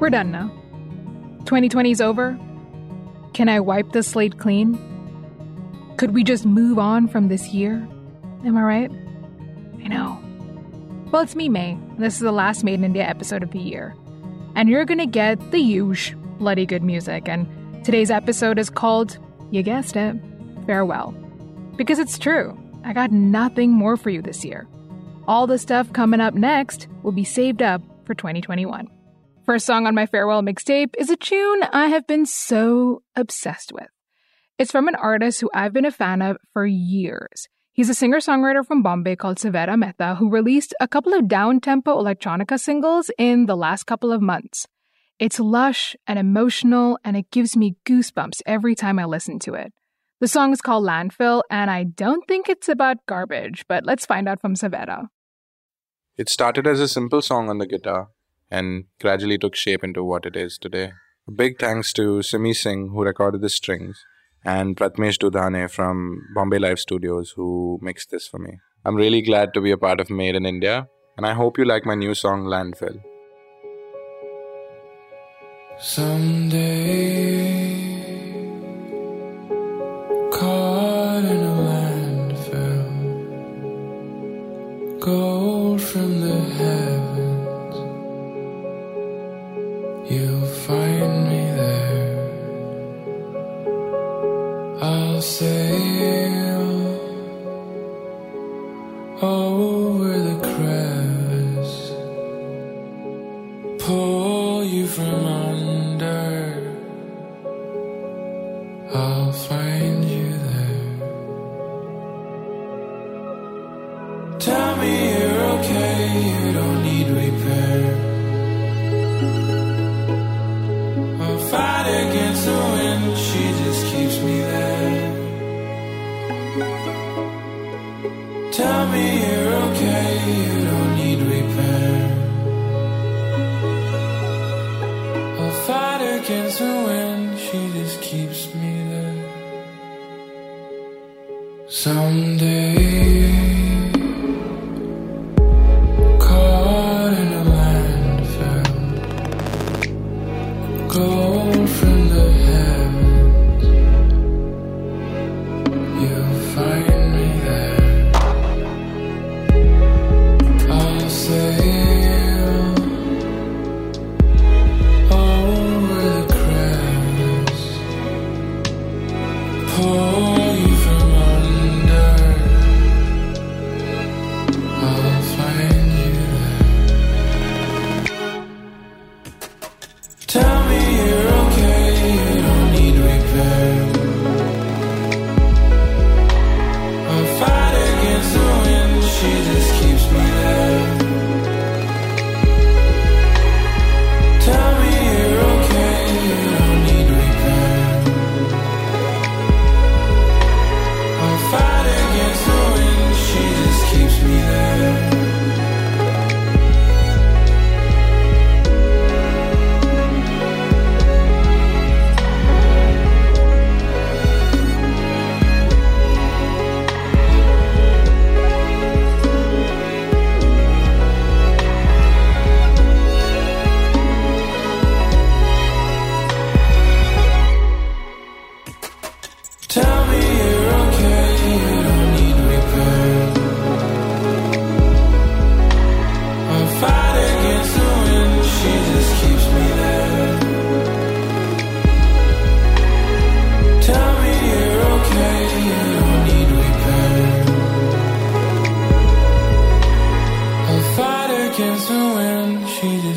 We're done now. 2020's over. Can I wipe the slate clean? Could we just move on from this year? Am I right? I know. Well, it's me, May. This is the last Made in India episode of the year. And you're gonna get the huge, bloody good music. And today's episode is called, you guessed it, Farewell. Because it's true. I got nothing more for you this year. All the stuff coming up next will be saved up for 2021. First song on my farewell mixtape is a tune I have been so obsessed with. It's from an artist who I've been a fan of for years. He's a singer songwriter from Bombay called Savera Mehta who released a couple of down tempo electronica singles in the last couple of months. It's lush and emotional, and it gives me goosebumps every time I listen to it. The song is called Landfill, and I don't think it's about garbage, but let's find out from Savera. It started as a simple song on the guitar and gradually took shape into what it is today. A big thanks to Simi Singh, who recorded the strings, and Prathmesh Dudhane from Bombay Live Studios, who mixed this for me. I'm really glad to be a part of Made in India, and I hope you like my new song, Landfill. Someday, caught in a landfill, gold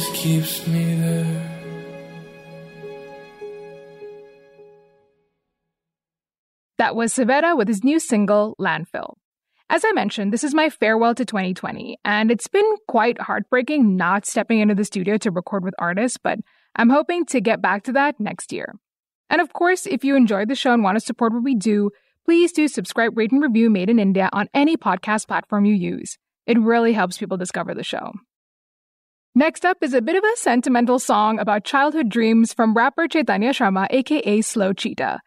just keeps me there. That was Savera with his new single, Landfill. As I mentioned, this is my farewell to 2020, and it's been quite heartbreaking not stepping into the studio to record with artists, but I'm hoping to get back to that next year. And of course, if you enjoyed the show and want to support what we do, please do subscribe, rate, and review Made in India on any podcast platform you use. It really helps people discover the show. Next up is a bit of a sentimental song about childhood dreams from rapper Chaitanya Sharma, aka Slow Cheetah.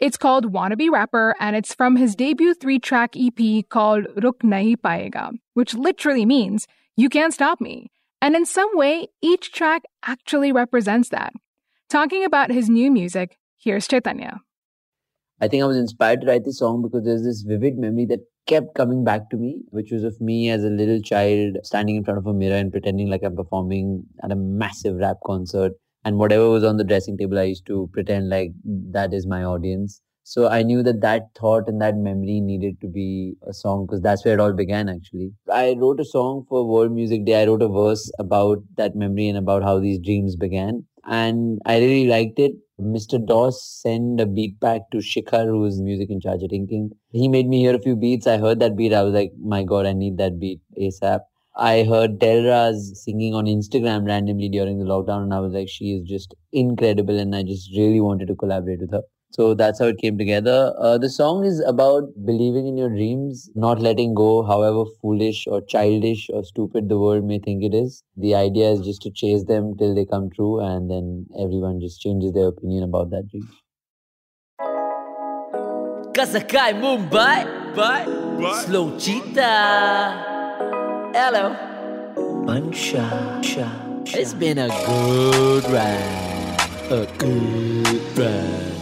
It's called Wannabe Rapper, and it's from his debut three track EP called Ruk Nahi Paega, which literally means You Can't Stop Me. And in some way, each track actually represents that. Talking about his new music, here's Chaitanya. I think I was inspired to write this song because there's this vivid memory that kept coming back to me, which was of me as a little child standing in front of a mirror and pretending like I'm performing at a massive rap concert. And whatever was on the dressing table, I used to pretend like that is my audience. So I knew that that thought and that memory needed to be a song because that's where it all began actually. I wrote a song for World Music Day. I wrote a verse about that memory and about how these dreams began. And I really liked it. Mr. Doss sent a beat back to Shikhar, who's music in charge at Inking. He made me hear a few beats. I heard that beat. I was like, my God, I need that beat ASAP. I heard Dilraz singing on Instagram randomly during the lockdown, and I was like, she is just incredible, and I just really wanted to collaborate with her. So that's how it came together. Uh, the song is about believing in your dreams, not letting go, however foolish or childish or stupid the world may think it is. The idea is just to chase them till they come true, and then everyone just changes their opinion about that dream. Kasakai Mumbai, bye, slow cheetah. Hello, Bansha. It's been a good ride, a good ride.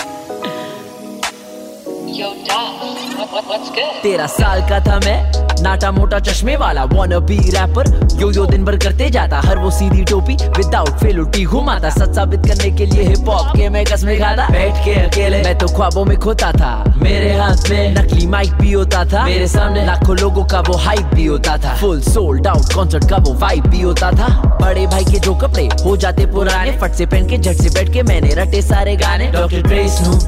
तेरह साल का था मैं, नाटा मोटा चश्मे वाला wannabe rapper yo yo दिन भर करते जाता, हर वो सीधी टोपी विदाउट फेलुटी घुमाता। सच साबित करने के लिए हिप हॉप के मैं कसमें खाता। बैठ के अकेले, मैं तो ख्वाबों में खोता था। मेरे हाथ में नकली माइक भी होता था। मेरे सामने लाखों लोगों का वो हाइप भी होता था। फुल सोल्ड आउट कॉन्सर्ट का वो वाइब भी होता था। बड़े भाई के जो कपड़े, हो जाते पुराने। फट से पहन के, झट से बैठ के मैंने रटे सारे गाने। Doctor Dre Snoop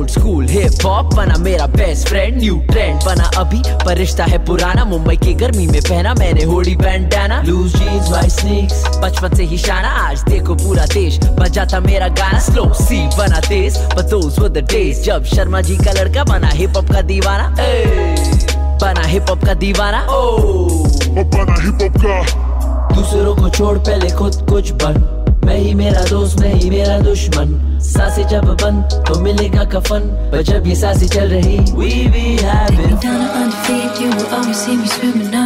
old school hip hop बना मेरा बेस्ट फ्रेंड न्यू ट्रेंड बना अभी पर रिश्ता है पुराना। मुंबई की गर्मी में पहना मैंने holy bandana loose jeans white sneaks बचपन से ही शाना। आज देखो पूरा देश। बजाता मेरा गाना। स्लो सी बना तेज। But those were the days जब शर्मा जी का लड़का बना हिप हॉप का दीवाना। ए, बना हिप हॉप का दीवाना। ओ बना हिप हॉप का। दूसरों को छोड़ पहले खुद कुछ बन। मैं ही मेरा दोस्त मैं ही मेरा दुश्मन सांसें जब बंद तो मिलेगा कफन पर जब ये सांसें चल रही we be having Down and under feet, you will always see me swimming up.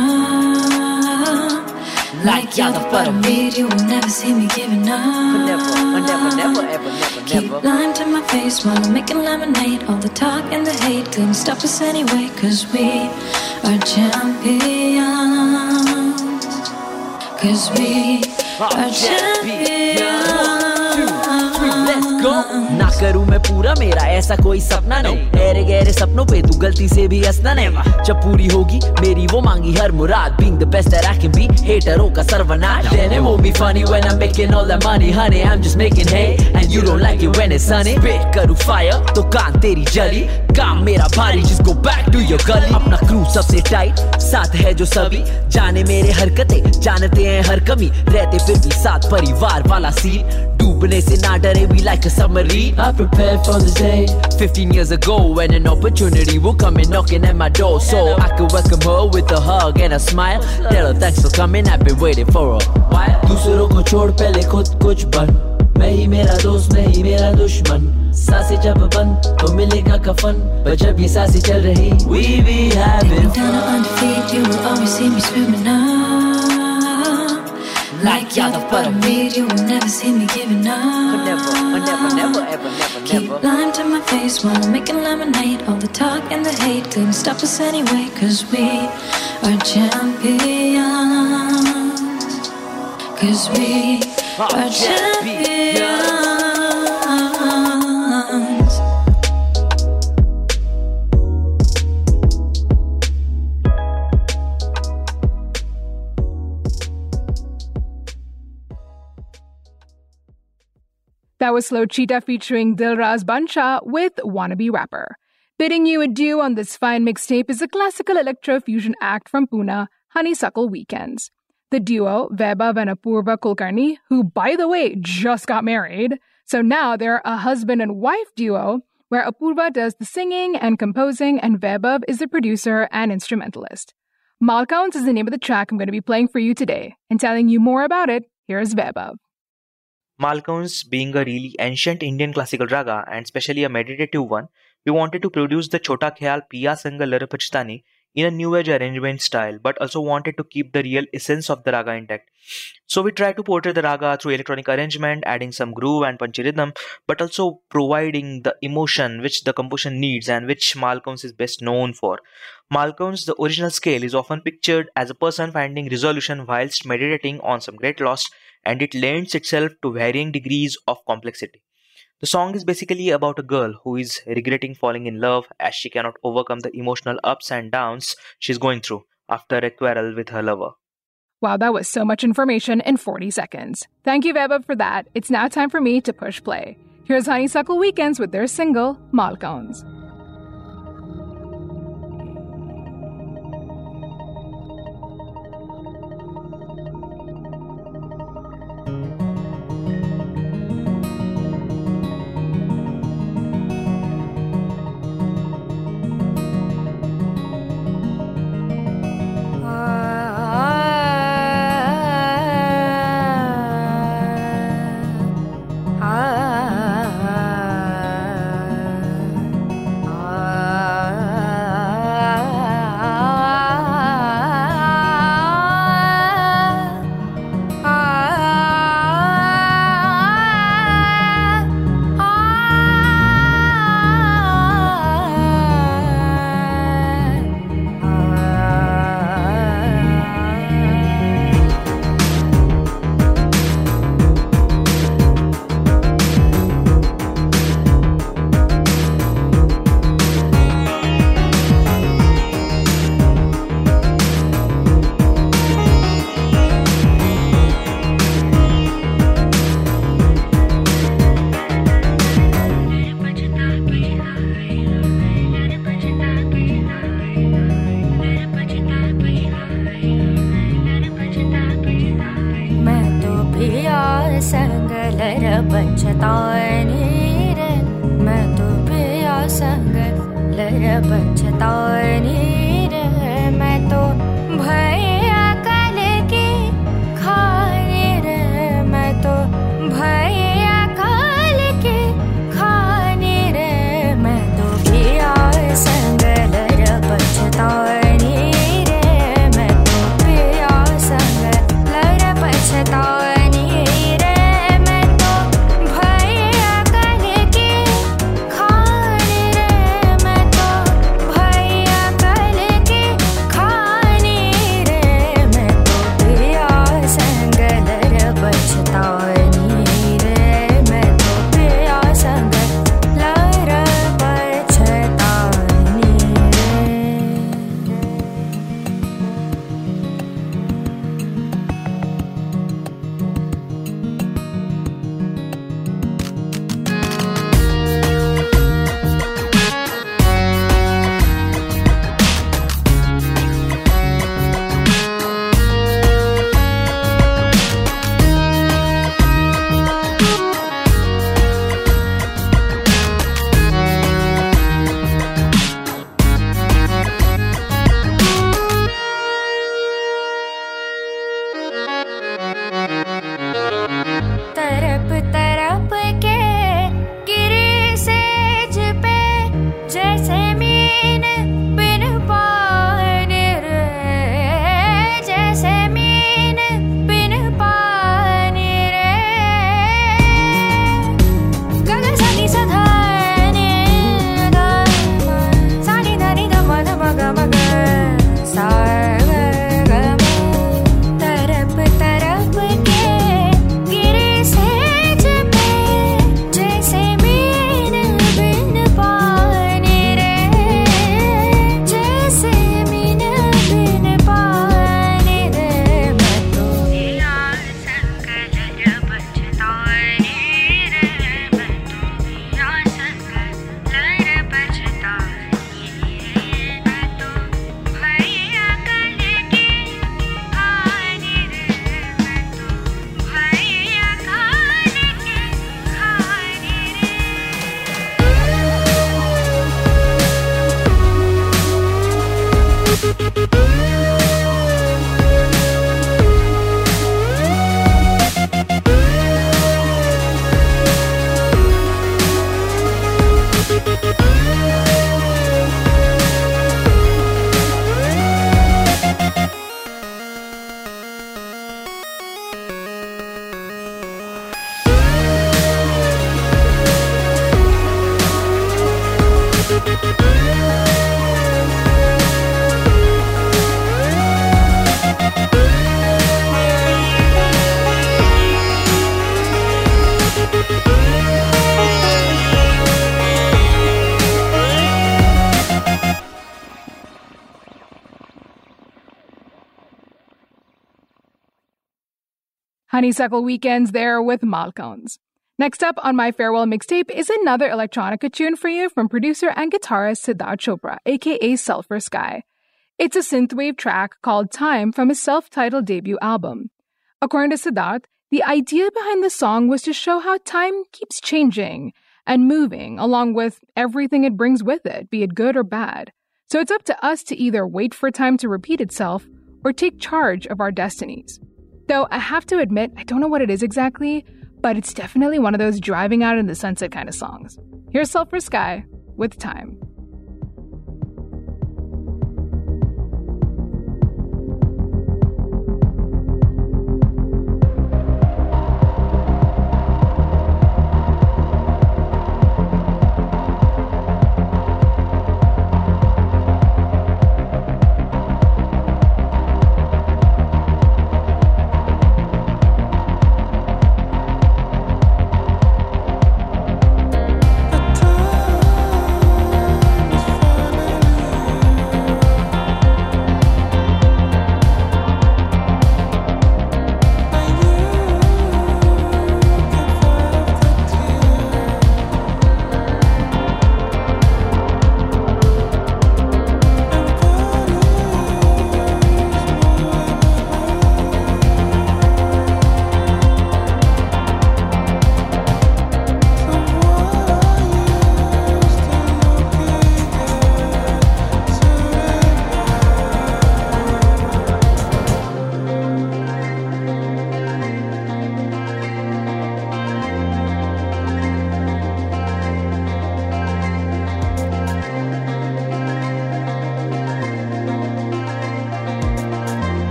Like y'all the bottom Beat, you will never see me giving up. never never never ever never Keep never lying to my face while I'm making lemonade. All the talk and the hate couldn't stop us anyway, cause we are champions. Cause we are Let's करूँ मैं पूरा मेरा? ऐसा कोई सपना नहीं। गहरे गहरे सपनों पे तू गलती से भी हंसना नहीं। जब पूरी होगी मेरी वो मांगी हर मुराद। Being the best that I can be हेटरों का सर्वनाश। Then it won't be funny when I am making all that money honey I am just making है and you don't like it when it's sunny spit करूँ fire तो कान तेरी जली। काम मेरा भारी जिसको बैक टू योर गली अपना क्रू सबसे टाइट साथ है जो सभी। जाने मेरे हरकतें जानते हैं हर कमी। रहते फिर भी साथ परिवार वाला scene. डूबने से ना डरे we like a submarine I prepared for this day 15 years ago when an opportunity will come in knocking at my door so I could welcome her with a hug and a smile tell her thanks for coming I've been waiting for a while दूसरों को छोड़ पहले खुद कुछ बन मैं ही मेरा दोस्त मैं ही मेरा दुश्मन सांसें जब बंद तो मिलेगा कफन पर जब ये सांसें चल रही we be having Down and under feet, you will always see me swimming up. like y'all the bottom beat, you will never see me giving up. never never never ever never Keep never lying to my face while I'm making lemonade. All the talk and the hate couldn't stop us anyway, cause we are champions. Cause we are champions. That was Slow Cheetah featuring Dilraz Bansha with Wannabe Rapper. Bidding you adieu on this fine mixtape is a classical electro fusion act from Pune, Honeysuckle Weekends. The duo, Vaibhav and Apurva Kulkarni, who, by the way, just got married, so now they're a husband and wife duo, where Apurva does the singing and composing, and Vaibhav is the producer and instrumentalist. Malkauns is the name of the track I'm going to be playing for you today, and telling you more about it, here's Vaibhav. Malkauns being a really ancient Indian classical raga and especially a meditative one, we wanted to produce the Chota Khyal Piya Sanga Lar Pachitani in a new age arrangement style, but also wanted to keep the real essence of the raga intact. So we tried to portray the raga through electronic arrangement, adding some groove and punchy rhythm, but also providing the emotion which the composition needs and which Malkauns is best known for. Malkauns, the original scale, is often pictured as a person finding resolution whilst meditating on some great loss, and it lends itself to varying degrees of complexity. The song is basically about a girl who is regretting falling in love as she cannot overcome the emotional ups and downs she's going through after a quarrel with her lover. Wow, that was so much information in 40 seconds. Thank you, Vaibhav, for that. It's now time for me to push play. Here's Honeysuckle Weekends with their single, Malkauns. Honeysuckle Weekends there with Malkauns. Next up on my farewell mixtape is another electronica tune for you from producer and guitarist Siddharth Chopra, aka Sulphur Sky. It's a synthwave track called Time from his self titled debut album. According to Siddharth, the idea behind the song was to show how time keeps changing and moving along with everything it brings with it, be it good or bad. So it's up to us to either wait for time to repeat itself or take charge of our destinies. Though I have to admit, I don't know what it is exactly, but it's definitely one of those driving out in the sunset kind of songs. Here's Sulphur Sky with Time.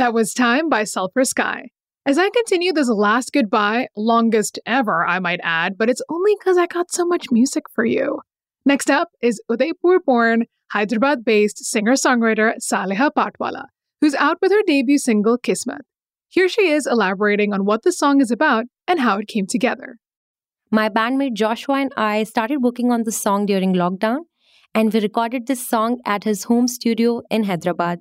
That was Time by Sulphur Sky. As I continue this last goodbye, longest ever, I might add, but it's only because I got so much music for you. Next up is Udaipur born, Hyderabad based singer songwriter Saleha Patwala, who's out with her debut single Kismet. Here she is elaborating on what the song is about and how it came together. My bandmate Joshua and I started working on the song during lockdown, and we recorded this song at his home studio in Hyderabad.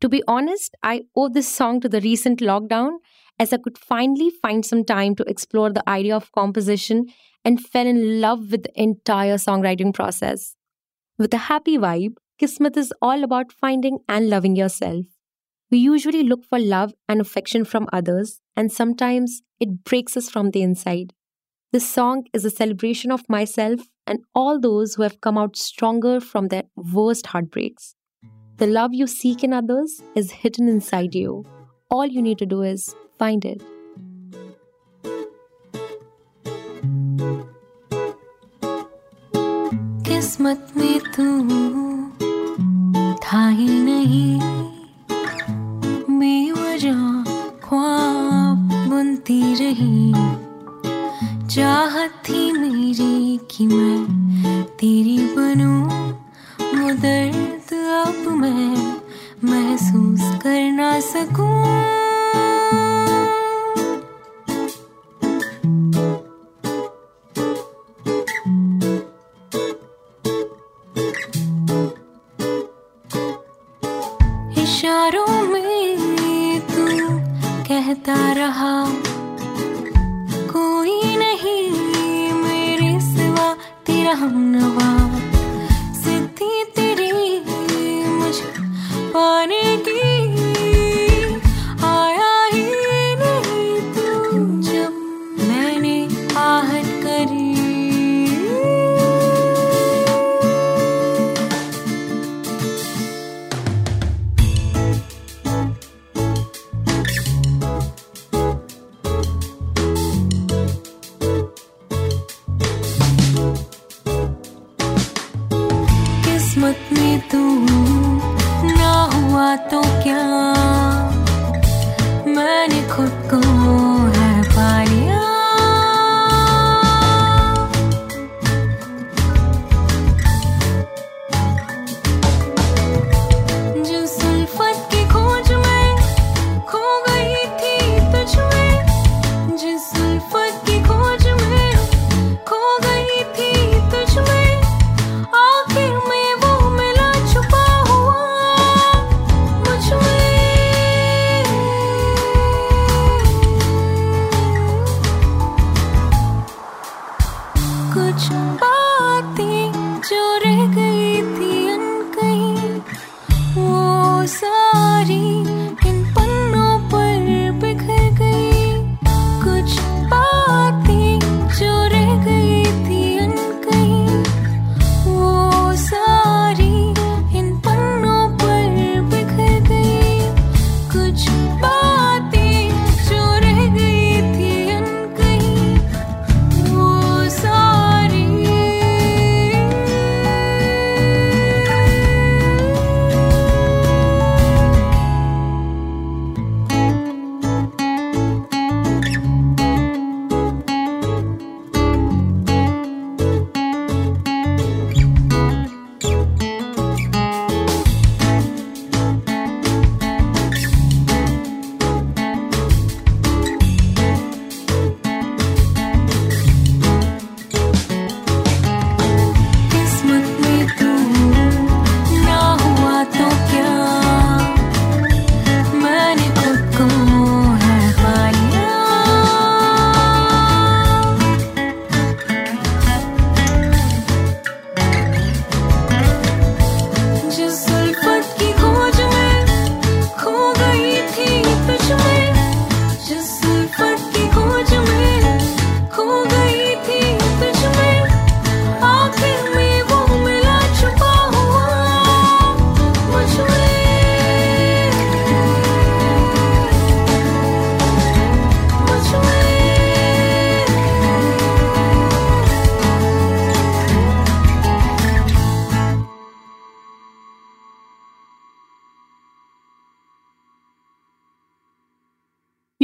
To be honest, I owe this song to the recent lockdown as I could finally find some time to explore the idea of composition and fell in love with the entire songwriting process. With a happy vibe, Kismet is all about finding and loving yourself. We usually look for love and affection from others, and sometimes it breaks us from the inside. This song is a celebration of myself and all those who have come out stronger from their worst heartbreaks. The love you seek in others is hidden inside you. All you need to do is find it. किस्मत में तू था ही नहीं बेवजह ख्वाब बुनती रही चाहत थी मेरी कि मैं तेरी बनूं वो अब मैं महसूस कर ना सकूँ।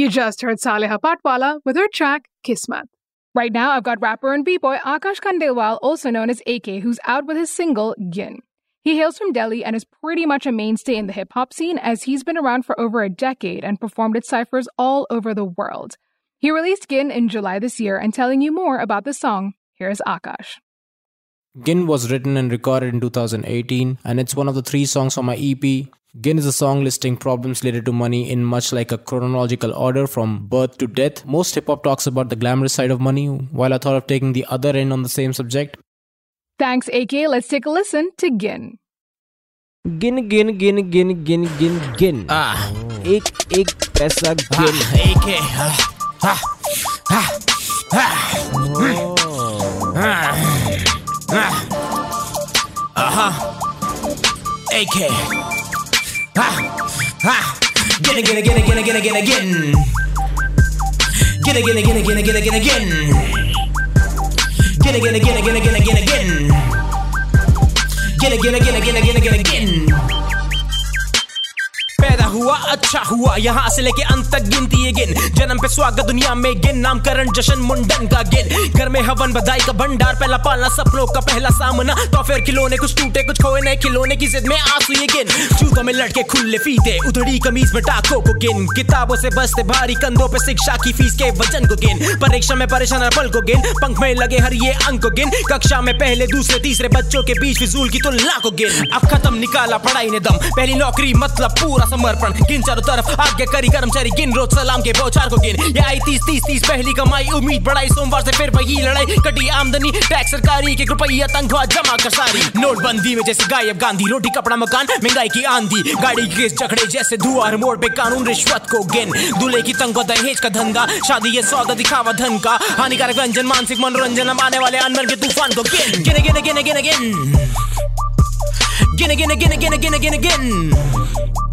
You just heard Saleha Patwala with her track Kismet. Right now, I've got rapper and b-boy Akash Khandelwal, also known as AK, who's out with his single Gin. He hails from Delhi and is pretty much a mainstay in the hip hop scene as he's been around for over a decade and performed at ciphers all over the world. He released Gin in July this year, and telling you more about the song, here's Akash. Gin was written and recorded in 2018, and it's one of the three songs on my EP. Gin is a song listing problems related to money in much like a chronological order from birth to death. Most hip hop talks about the glamorous side of money, while I thought of taking the other end on the same subject. Thanks, AK. Let's take a listen to Gin. Gin, gin, gin, gin, gin, gin, gin. Ah. Ek, ek, paisa, gin. Ah, AK. Ah, ah, ah, ah. Oh. Ah, ah. Uh-huh. AK ha ha Again, again, again, again, again, again, again. Again, again, again, again, again, again, again. Again, again, again, again, again, again, again. Again, again, again, again, again, again, again. हुआ अच्छा हुआ। यहाँ से लेके अंत तक गिनती है गिन। जन्म पे स्वागत दुनिया में गिन। नामकरण जश्न मुंडन का गिन। घर में हवन बधाई का भंडार, पहला पालना सपनों का पहला सामना। तो फिर खिलौने कुछ टूटे, कुछ खोए नए खिलौने की जिद में आँसू ये गिन। जूतों में लड़के खुले फीते, उधड़ी कमीज में टाकों को गिन। किताबों से बसते भारी कंधों पे शिक्षा की फ़ीस के वज़न को गिन। परीक्षा में परेशान पल को गिन। पंख में लगे हर ये अंक को गिन। कक्षा में पहले, दूसरे, तीसरे बच्चों के बीच फिजूल की तुलना को गिन। अब खत्म, निकाला पढ़ाई ने दम। पहली नौकरी मतलब पूरा समर्पण गिन चारों तरफ़ आज्ञा करी कर्मचारी गिन, रोज सलाम के बौछार को गिन। ये आई तीस तीस तीस, पहली कमाई, उम्मीद बढ़ाई, सोमवार से फिर वही लड़ाई। कटी आमदनी, टैक्स सरकारी के रुपया तनख्वाह जमा कर सारी। नोटबंदी में जैसे गायब गांधी, रोटी कपड़ा मकान, महँगाई की आंधी। गाड़ी के झगड़े जैसे धुआँ मोड़ पे कानून, रिश्वत को गिन। दूल्हे की तंगो दहेज का धंधा, शादी ये सौदा दिखावा धन का। हानिकारक व्यंजन, मानसिक मनोरंजन आने वाले अनबन के तूफ़ान को गिन गिन गिन। गिन गिन गिन गिन गिन। गिन गिन गिन गिन गिन।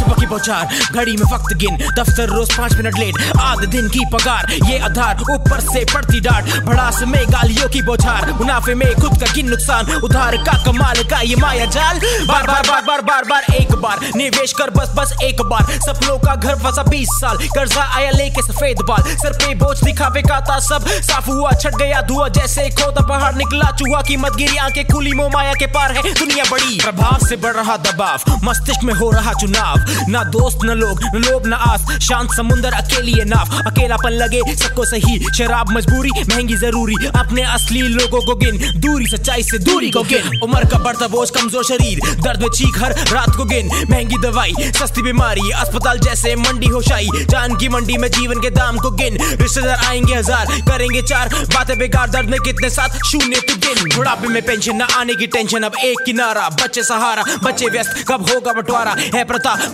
सुबह की बौछार घड़ी में वक्त गिन, दफ्तर रोज पाँच मिनट लेट, आधे दिन की पगार, ये आधार ऊपर से पड़ती डांट, भड़ास में गालियों की बौछार, मुनाफे में खुद का गिन नुकसान, उधार का कमाल का ये माया जाल। बार बार बार बार बार बार, एक बार, निवेश कर बस बस एक बार, सपनों का घर फंसा बीस साल, कर्जा आया लेके सफ़ेद बाल, सर पे बोझ दिखावे का था सब, साफ़ हुआ, छट गया धुआ, जैसे खोदा पहाड़ निकला चूहा की मत गिरी आँखें खुली, मोह माया के पार है, दुनिया बड़ी, प्रभाव से बढ़ रहा दबाव, मस्तिष्क में हो रहा चुनाव ना दोस्त, न लोग, न लोभ, न आस। शांत समुंदर, अकेली है नाव अकेलापन लगे, सबको सही। शराब मजबूरी, महँगी ज़रूरी। अपने असली लोगों को गिन। दूरी, सच्चाई से दूरी को गिन। उम्र का बढ़ता बोझ, कमज़ोर शरीर। दर्द में चीख हर रात को गिन। महँगी दवाई, सस्ती बीमारी। अस्पताल जैसे मंडी होशाई। जान की मंडी में जीवन के दाम को गिन। रिश्तेदार आएँगे हज़ार, करेंगे चार। बातें बेकार, दर्द में कितने साथ शून्य तू गिन। बुढ़ापे में पेंशन न आने की टेंशन अब एक किनारा, बच्चे सहारा। बच्चे व्यस्त, कब होगा बंटवारा? है प्रथा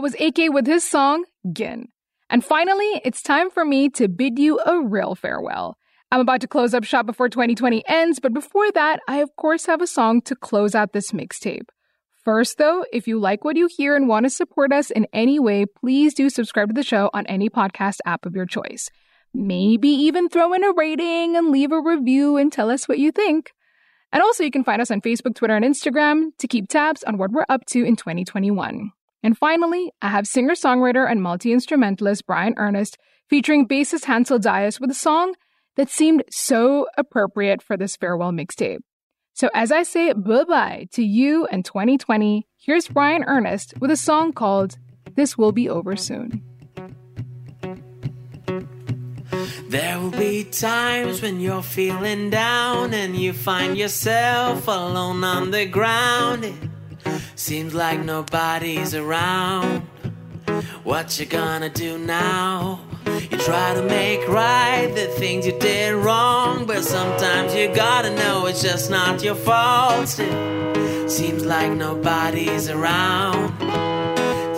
That was AK with his song, Gin. And finally, it's time for me to bid you a real farewell. I'm about to close up shop before 2020 ends, but before that, I of course have a song to close out this mixtape. First, though, if you like what you hear and want to support us in any way, please do subscribe to the show on any podcast app of your choice. Maybe even throw in a rating and leave a review and tell us what you think. And also, you can find us on Facebook, Twitter, and Instagram to keep tabs on what we're up to in 2021. And finally, I have singer songwriter and multi instrumentalist Brian Ernest featuring bassist Hansel Dias with a song that seemed so appropriate for this farewell mixtape. So, as I say bye bye to you and 2020, here's Brian Ernest with a song called This Will Be Over Soon. There will be times when you're feeling down and you find yourself alone on the ground. Seems like nobody's around. What you gonna do now? You try to make right the things you did wrong, but sometimes you gotta know it's just not your fault. Seems like nobody's around.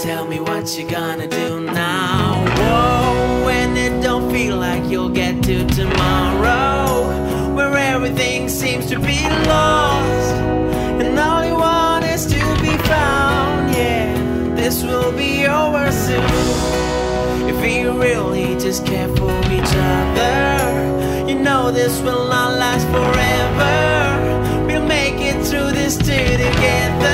Tell me what you gonna do now. Whoa, when it don't feel like you'll get to tomorrow, where everything seems to be lost, yeah, this will be over soon. If we really just care for each other, you know this will not last forever. We'll make it through this too together.